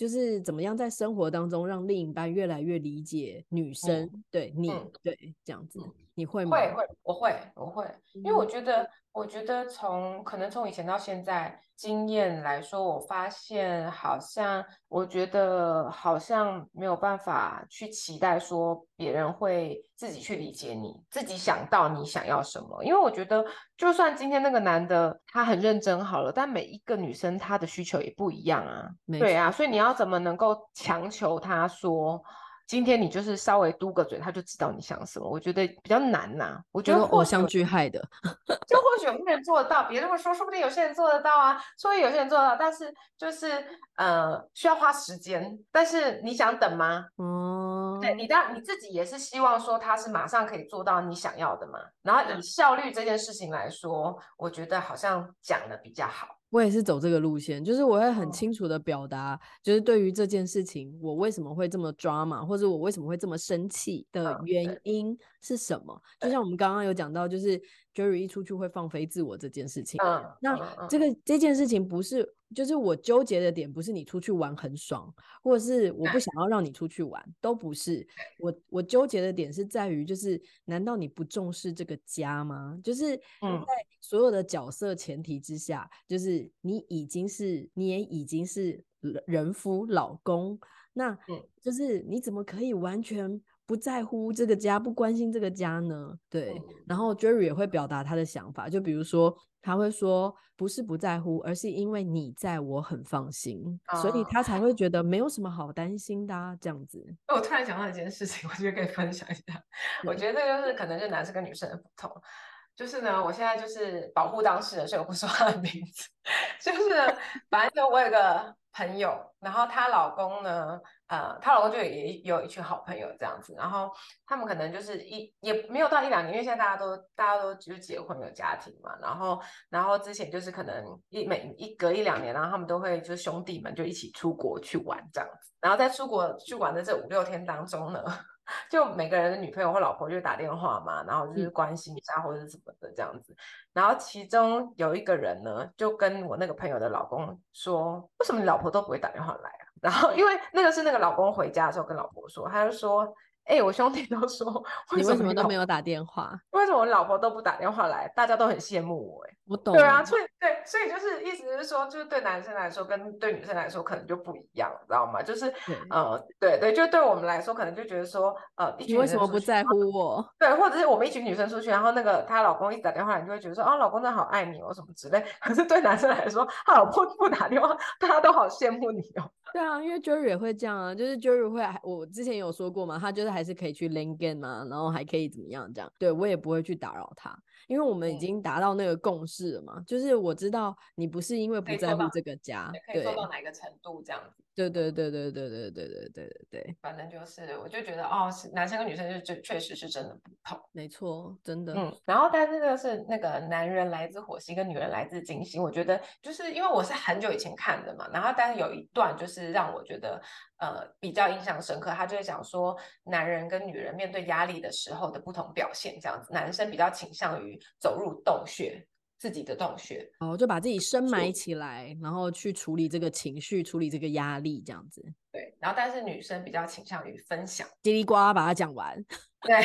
就是怎么样在生活当中让另一半越来越理解女生，嗯、对你、嗯、对这样子，你会吗？会会，我会我会，因为我觉得。我觉得从可能从以前到现在经验来说，我发现好像，我觉得好像没有办法去期待说别人会自己去理解你，自己想到你想要什么。因为我觉得，就算今天那个男的他很认真好了，但每一个女生她的需求也不一样啊。对啊，所以你要怎么能够强求他说？今天你就是稍微嘟个嘴，他就知道你想什么。我觉得比较难呐、啊。我觉得偶像剧害的，就或许有些人做得到，别这么说，说不定有些人做得到啊。所以有些人做得到，但是就是呃需要花时间。但是你想等吗？哦、嗯，对，你当你自己也是希望说他是马上可以做到你想要的嘛。然后以效率这件事情来说，我觉得好像讲的比较好。我也是走这个路线，就是我会很清楚的表达，就是对于这件事情，我为什么会这么抓嘛，或者我为什么会这么生气的原因是什么？就像我们刚刚有讲到，就是 Jerry 一出去会放飞自我这件事情。那这个这件事情不是。就是我纠结的点不是你出去玩很爽，或者是我不想要让你出去玩，都不是。我我纠结的点是在于，就是难道你不重视这个家吗？就是在所有的角色前提之下，就是你已经是你也已经是人夫老公，那就是你怎么可以完全不在乎这个家，不关心这个家呢？对。然后 Jerry 也会表达他的想法，就比如说。他会说，不是不在乎，而是因为你在我很放心，哦、所以他才会觉得没有什么好担心的、啊、这样子。我突然想到一件事情，我觉得可以分享一下。我觉得这个就是可能是男生跟女生的不同。就是呢，我现在就是保护当事人，所以我不说他的名字。就是反正就我有个朋友，然后她老公呢。呃，她老公就也有一群好朋友这样子，然后他们可能就是一也没有到一两年，因为现在大家都大家都就是结婚有家庭嘛，然后然后之前就是可能一每一隔一两年，然后他们都会就是兄弟们就一起出国去玩这样子，然后在出国去玩的这五六天当中呢，就每个人的女朋友或老婆就打电话嘛，然后就是关心一下或者什么的这样子。然后其中有一个人呢，就跟我那个朋友的老公说：“为什么你老婆都不会打电话来啊？”然后因为那个是那个老公回家的时候跟老婆说，他就说。哎、欸，我兄弟都说，为什么你为什么都没有打电话？为什么我老婆都不打电话来？大家都很羡慕我。哎，我懂。对啊，所以对，所以就是意思是说，就是对男生来说跟对女生来说可能就不一样，知道吗？就是呃，对对，就对我们来说可能就觉得说，呃，一群为什么不在乎我？对，或者是我们一群女生出去，然后那个她老公一直打电话来，你就会觉得说，啊，老公真的好爱你哦，什么之类。可是对男生来说，他老婆不打电话，大家都好羡慕你哦。对啊，因为 Jerry 也会这样啊，就是 Jerry 会，我之前有说过嘛，他就是还是可以去 LinkedIn 嘛，然后还可以怎么样这样，对我也不会去打扰他，因为我们已经达到那个共识了嘛，嗯、就是我知道你不是因为不在乎这个家，可以做到哪个程度这样子。对对对对对对对对对对对，反正就是，我就觉得哦，男生跟女生就就确实是真的不同，没错，真的。嗯，然后但是这个是那个男人来自火星，跟女人来自金星，我觉得就是因为我是很久以前看的嘛，然后但是有一段就是让我觉得呃比较印象深刻，他就会讲说男人跟女人面对压力的时候的不同表现，这样子，男生比较倾向于走入洞穴。自己的洞穴，哦，就把自己深埋起来，然后去处理这个情绪，处理这个压力，这样子。对，然后但是女生比较倾向于分享，叽里呱啦把它讲完。对，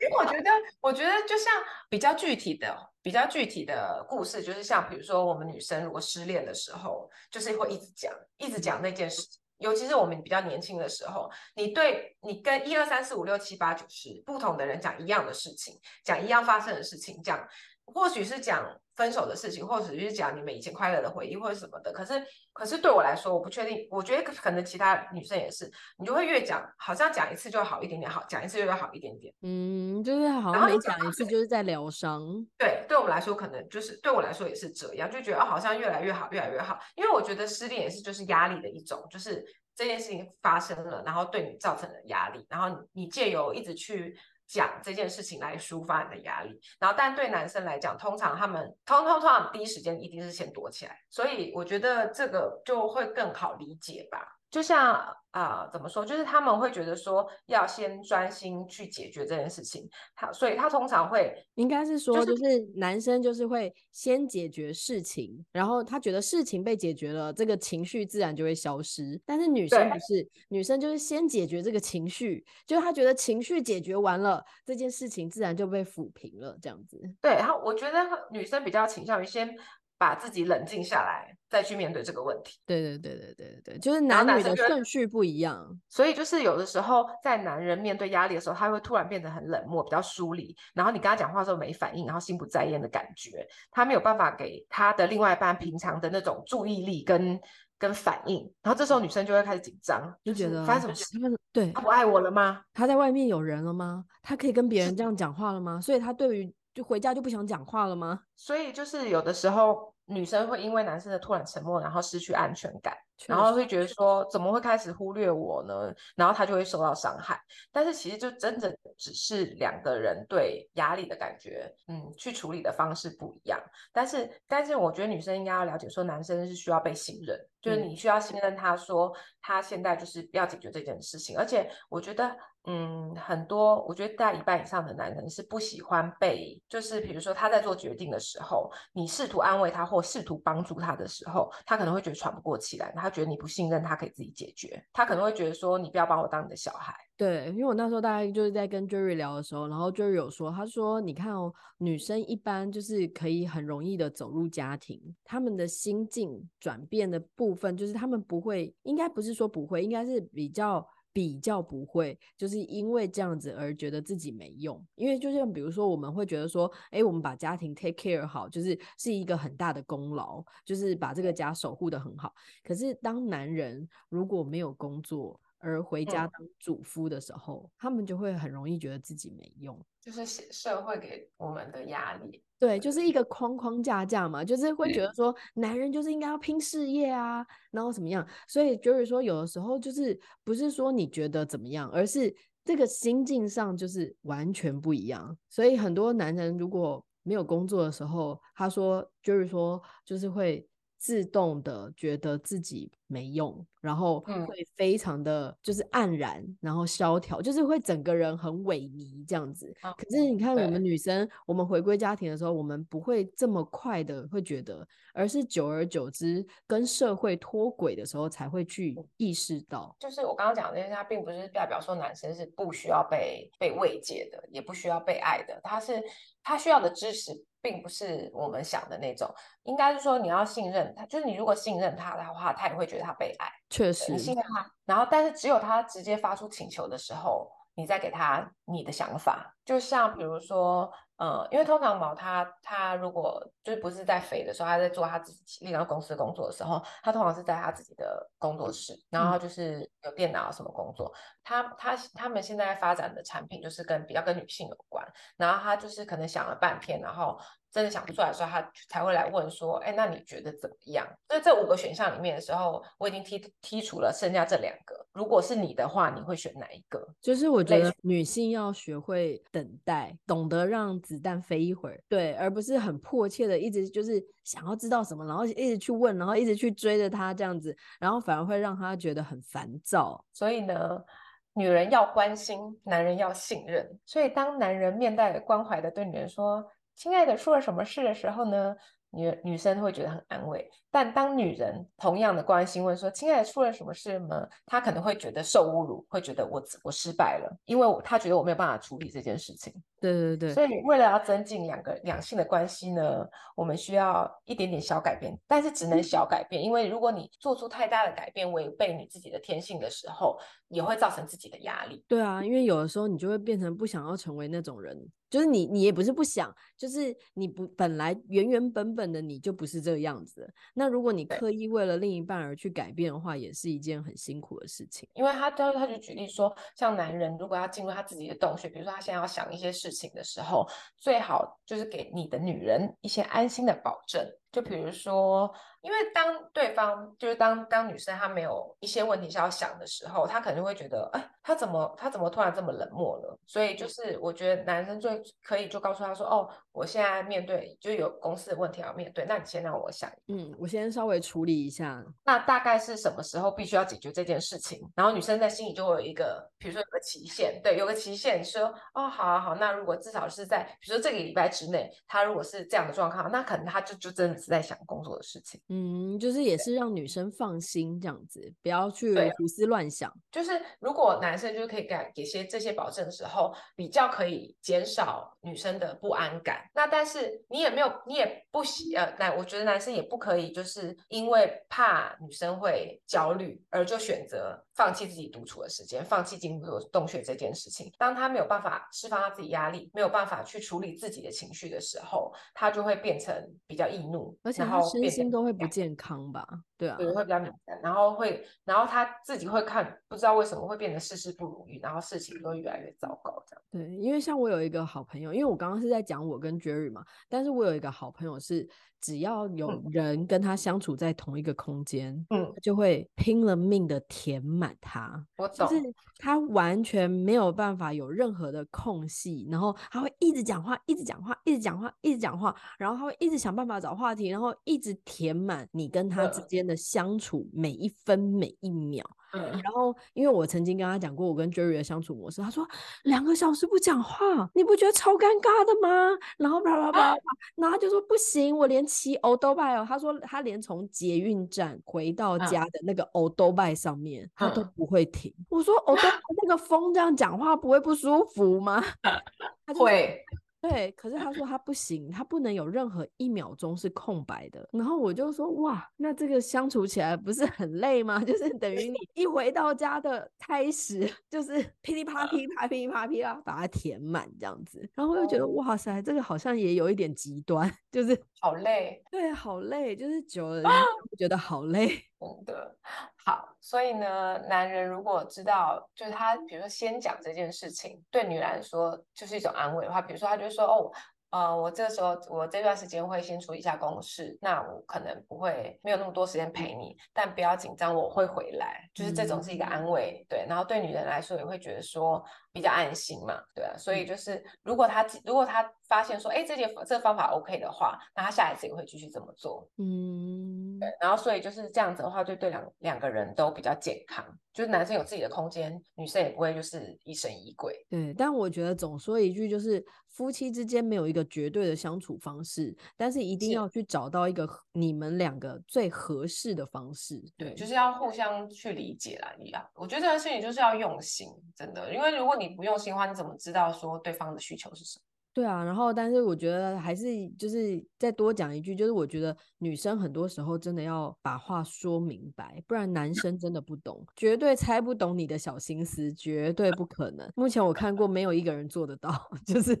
因为我觉得，我觉得就像比较具体的、比较具体的故事，就是像比如说我们女生如果失恋的时候，就是会一直讲，一直讲那件事。尤其是我们比较年轻的时候，你对你跟一二三四五六七八九十不同的人讲一样的事情，讲一样发生的事情，讲。或许是讲分手的事情，或者是讲你们以前快乐的回忆，或者什么的。可是，可是对我来说，我不确定。我觉得可能其他女生也是，你就会越讲，好像讲一次就好一点点，好讲一次就会好一点点。嗯，就是好像每讲一次就是在疗伤。对，对我们来说，可能就是对我来说也是这样，就觉得哦，好像越来越好，越来越好。因为我觉得失恋也是就是压力的一种，就是这件事情发生了，然后对你造成了压力，然后你借由一直去。讲这件事情来抒发你的压力，然后但对男生来讲，通常他们通通通常第一时间一定是先躲起来，所以我觉得这个就会更好理解吧。就像啊、呃，怎么说？就是他们会觉得说要先专心去解决这件事情，他所以他通常会应该是说，就是男生就是会先解决事情，然后他觉得事情被解决了，这个情绪自然就会消失。但是女生不是，女生就是先解决这个情绪，就是他觉得情绪解决完了，这件事情自然就被抚平了，这样子。对，然后我觉得女生比较倾向于先。把自己冷静下来，再去面对这个问题。对对对对对对，就是男女的顺序不一样，所以就是有的时候在男人面对压力的时候，他会突然变得很冷漠，比较疏离。然后你跟他讲话的时候没反应，然后心不在焉的感觉，他没有办法给他的另外一半平常的那种注意力跟跟反应。然后这时候女生就会开始紧张，就觉得发生什么事？对，他不爱我了吗？他在外面有人了吗？他可以跟别人这样讲话了吗？所以他对于。就回家就不想讲话了吗？所以就是有的时候女生会因为男生的突然沉默，然后失去安全感，然后会觉得说怎么会开始忽略我呢？然后他就会受到伤害。但是其实就真的只是两个人对压力的感觉，嗯，去处理的方式不一样。但是但是我觉得女生应该要了解说，男生是需要被信任，就是你需要信任他说他现在就是要解决这件事情，而且我觉得。嗯，很多我觉得大概一半以上的男人是不喜欢被，就是比如说他在做决定的时候，你试图安慰他或试图帮助他的时候，他可能会觉得喘不过气来，他他觉得你不信任他可以自己解决，他可能会觉得说你不要把我当你的小孩。对，因为我那时候大概就是在跟 Jerry 聊的时候，然后 Jerry 有说，他说你看哦，女生一般就是可以很容易的走入家庭，他们的心境转变的部分，就是他们不会，应该不是说不会，应该是比较。比较不会，就是因为这样子而觉得自己没用。因为就像比如说，我们会觉得说，哎，我们把家庭 take care 好，就是是一个很大的功劳，就是把这个家守护的很好。可是当男人如果没有工作而回家当主夫的时候，嗯，他们就会很容易觉得自己没用。就是社会给我们的压力。对，就是一个框框架架嘛，就是会觉得说，男人就是应该要拼事业啊，然后怎么样？所以就是说，有的时候就是不是说你觉得怎么样，而是这个心境上就是完全不一样。所以很多男人如果没有工作的时候，他说就是说，就是会自动的觉得自己没用，然后会非常的就是黯然，然后萧条，就是会整个人很萎靡这样子。可是你看我们女生，我们回归家庭的时候，我们不会这么快的会觉得，而是久而久之跟社会脱轨的时候才会去意识到。就是我刚刚讲的那些，它并不是代表说男生是不需要被被慰藉的，也不需要被爱的，他是他需要的知识。并不是我们想的那种，应该是说你要信任他，就是你如果信任他的话，他也会觉得他被爱。确实，你信任他，然后但是只有他直接发出请求的时候，你再给他你的想法。就像比如说，呃，因为通常毛他他如果就是不是在肥的时候，他在做他自己另一个公司工作的时候，他通常是在他自己的工作室，然后就是有电脑什么工作。嗯、他他他们现在发展的产品就是跟比较跟女性有关，然后他就是可能想了半天，然后。真的想不出来的时候，他才会来问说：“哎，那你觉得怎么样？”所以这五个选项里面的时候，我已经剔剔除了剩下这两个。如果是你的话，你会选哪一个？就是我觉得女性要学会等待，懂得让子弹飞一会儿，对，而不是很迫切的一直就是想要知道什么，然后一直去问，然后一直去追着他这样子，然后反而会让他觉得很烦躁。所以呢，女人要关心，男人要信任。所以当男人面带关怀的对女人说。亲爱的，出了什么事的时候呢？女女生会觉得很安慰。但当女人同样的关心问说：“亲爱的，出了什么事吗？”她可能会觉得受侮辱，会觉得我我失败了，因为她觉得我没有办法处理这件事情。对对对。所以为了要增进两个两性的关系呢，我们需要一点点小改变，但是只能小改变，因为如果你做出太大的改变，违背你自己的天性的时候，也会造成自己的压力。对啊，因为有的时候你就会变成不想要成为那种人，就是你你也不是不想，就是你不本来原原本本的你就不是这个样子。那如果你刻意为了另一半而去改变的话，也是一件很辛苦的事情。因为他他他就举例说，像男人如果要进入他自己的洞穴，比如说他现在要想一些事情的时候，最好就是给你的女人一些安心的保证。就比如说，因为当对方就是当当女生她没有一些问题是要想的时候，她可能会觉得，哎，她怎么她怎么突然这么冷漠了？所以就是我觉得男生最可以就告诉她说，哦，我现在面对就有公司的问题要面对，那你先让我想，嗯，我先稍微处理一下。那大概是什么时候必须要解决这件事情？然后女生在心里就会有一个，比如说有个期限，对，有个期限，说，哦，好啊好，那如果至少是在比如说这个礼拜之内，他如果是这样的状况，那可能他就就真的是。在想工作的事情，嗯，就是也是让女生放心这样子，不要去胡思乱想。就是如果男生就是可以给给些这些保证的时候，比较可以减少女生的不安感。那但是你也没有，你也不喜呃，那我觉得男生也不可以就是因为怕女生会焦虑而就选择放弃自己独处的时间，放弃进入洞穴这件事情。当他没有办法释放他自己压力，没有办法去处理自己的情绪的时候，他就会变成比较易怒。而且他身心都会不健康吧？对啊，对，会比较敏感，然后会，然后他自己会看，不知道为什么会变得事事不如意，然后事情都越来越糟糕这样。对，因为像我有一个好朋友，因为我刚刚是在讲我跟 Jerry 嘛，但是我有一个好朋友是。只要有人跟他相处在同一个空间，嗯，就会拼了命的填满他。我懂，就是他完全没有办法有任何的空隙，然后他会一直讲话，一直讲话，一直讲话，一直讲话，然后他会一直想办法找话题，然后一直填满你跟他之间的相处每一分每一秒。然后，因为我曾经跟他讲过我跟 Jerry 的相处模式，他说两个小时不讲话，你不觉得超尴尬的吗？然后啪啪啪啪，然后他就说不行，我连骑欧兜拜哦，他说他连从捷运站回到家的那个欧兜拜上面，他都不会停。我说欧兜拜那个风这样讲话不会不舒服吗？他会。对，可是他说他不行，他不能有任何一秒钟是空白的。然后我就说哇，那这个相处起来不是很累吗？就是等于你一回到家的开始，就是噼里啪噼啪噼里啪噼啪把它填满这样子。然后我就觉得哇塞，这个好像也有一点极端，就是好累。对，好累，就是久了我觉得好累。真的好，所以呢，男人如果知道，就是他，比如说先讲这件事情，对女人来说就是一种安慰的话，比如说他就说，哦，呃，我这个时候我这段时间会先处理一下公事，那我可能不会没有那么多时间陪你，但不要紧张，我会回来，就是这种是一个安慰，对。然后对女人来说也会觉得说，比较安心嘛，对啊，所以就是如果他如果他发现说，哎，这件这个方法 OK 的话，那他下一次也会继续这么做，嗯，对，然后所以就是这样子的话，就对两两个人都比较健康，就是男生有自己的空间，女生也不会就是疑神疑鬼，对，但我觉得总说一句就是。夫妻之间没有一个绝对的相处方式，但是一定要去找到一个你们两个最合适的方式。对，就是要互相去理解啦。一样，我觉得这件事情就是要用心，真的，因为如果你你不用心的话，你怎么知道说对方的需求是什么？对啊，然后但是我觉得还是就是再多讲一句，就是我觉得女生很多时候真的要把话说明白，不然男生真的不懂，绝对猜不懂你的小心思，绝对不可能。目前我看过没有一个人做得到，就是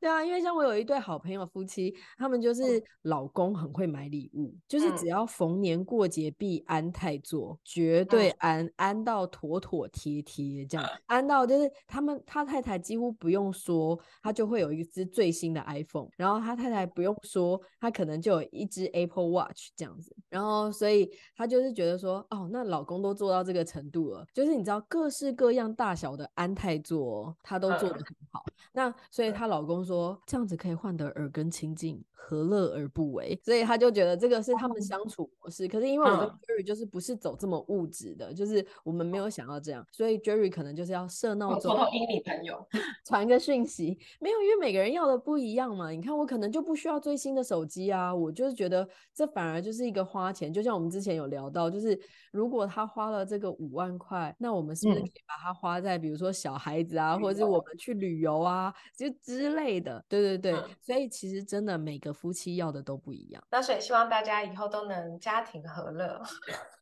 对啊，因为像我有一对好朋友夫妻，他们就是老公很会买礼物，就是只要逢年过节必安泰座，绝对安安到妥妥帖帖这样，安到就是他们他太太几乎不用说，他就会有一个。是最新的 iPhone，然后他太太不用说，他可能就有一只 Apple Watch 这样子，然后所以他就是觉得说，哦，那老公都做到这个程度了，就是你知道各式各样大小的安泰座，他都做得很好。那所以她老公说，这样子可以换得耳根清净，何乐而不为？所以他就觉得这个是他们相处模式。可是因为我跟 Jerry 就是不是走这么物质的，就是我们没有想要这样，所以 Jerry 可能就是要设闹钟，偷偷引你朋友 传个讯息，没有，因为每个人。人要的不一样嘛？你看我可能就不需要最新的手机啊，我就是觉得这反而就是一个花钱。就像我们之前有聊到，就是如果他花了这个五万块，那我们是不是可以把它花在比如说小孩子啊，嗯、或者是我们去旅游啊，就之类的。对对对，嗯、所以其实真的每个夫妻要的都不一样。那所以希望大家以后都能家庭和乐。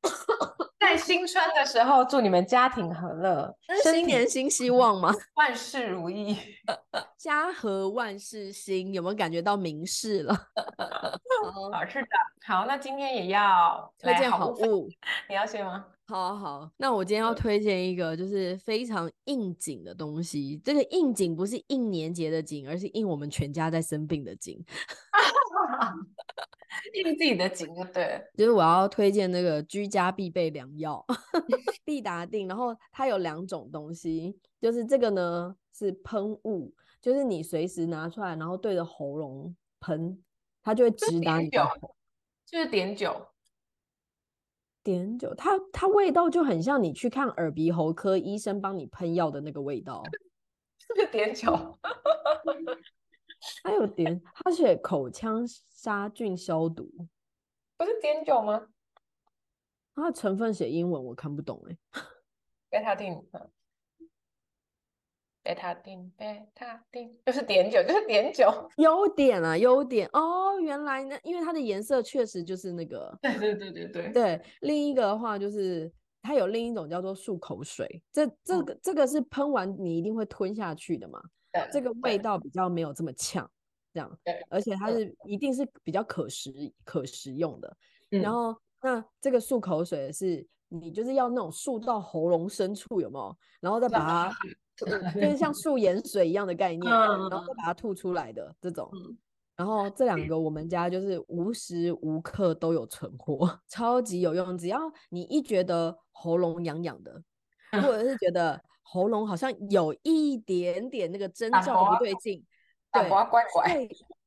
在新春的时候，祝你们家庭和乐，新年新希望吗？万事如意，家和万事兴，有没有感觉到明示了？好，是的。好，那今天也要推荐好物，你要先吗？好好，那我今天要推荐一个就是非常应景的东西。这个应景不是应年节的景，而是应我们全家在生病的景。应自己的景就对了，就是我要推荐那个居家必备良药 必达定，然后它有两种东西，就是这个呢是喷雾，就是你随时拿出来，然后对着喉咙喷，它就会直达你的喉。就是碘酒，碘酒，它它味道就很像你去看耳鼻喉科医生帮你喷药的那个味道，是不是碘酒？还有碘，它写口腔杀菌消毒，不是碘酒吗？它的成分写英文，我看不懂哎。贝塔汀，贝塔汀，贝塔汀，就是碘酒，就是碘酒。优点啊，优点哦，原来呢，因为它的颜色确实就是那个。对对对对对。对，另一个的话就是它有另一种叫做漱口水，这这个、嗯、这个是喷完你一定会吞下去的嘛。这个味道比较没有这么呛，这样，而且它是一定是比较可食可食用的。然后，那这个漱口水是你就是要那种漱到喉咙深处有没有？然后再把它，就是像漱盐水一样的概念，然后再把它吐出来的这种。然后这两个我们家就是无时无刻都有存货，超级有用。只要你一觉得喉咙痒痒的，或者是觉得。喉咙好像有一点点那个征兆不对劲，对，乖乖，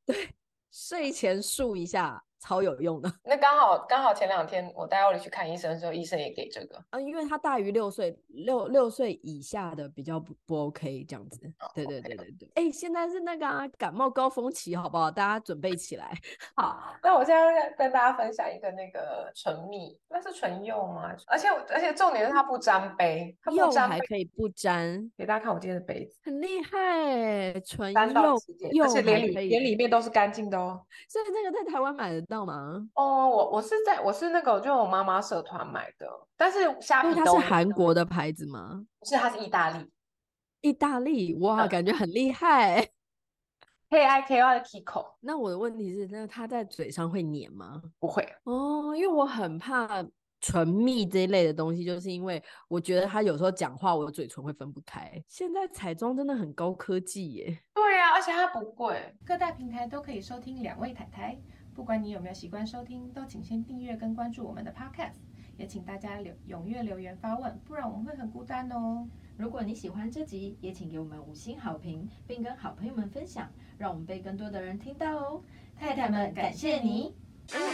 对，睡前漱一下。超有用的，那刚好刚好前两天我带奥利去看医生的时候，医生也给这个啊，因为他大于六岁，六六岁以下的比较不不 OK 这样子。Oh, 对对对对对，哎现在是那个、啊、感冒高峰期，好不好？大家准备起来。好，那我现在跟大家分享一个那个唇蜜，那是唇釉吗？而且而且重点是它不沾杯，它不沾还可以不沾。给大家看我今天的杯子，很厉害，唇釉，而且连里连里面都是干净的哦。所以那个在台湾买的。知道吗？哦，我我是在我是那个就我妈妈社团买的，但是虾皮它是韩国的牌子吗？不是，它是意大利。意大利哇，嗯、感觉很厉害。K I K Y 的 Kiko。那我的问题是，那它在嘴上会黏吗？不会哦，因为我很怕唇蜜这一类的东西，就是因为我觉得他有时候讲话，我的嘴唇会分不开。现在彩妆真的很高科技耶。对呀、啊，而且它不贵，各大平台都可以收听两位台台。不管你有没有习惯收听，都请先订阅跟关注我们的 Podcast，也请大家留踊跃留言发问，不然我们会很孤单哦。如果你喜欢这集，也请给我们五星好评，并跟好朋友们分享，让我们被更多的人听到哦。太太们，感谢你。因为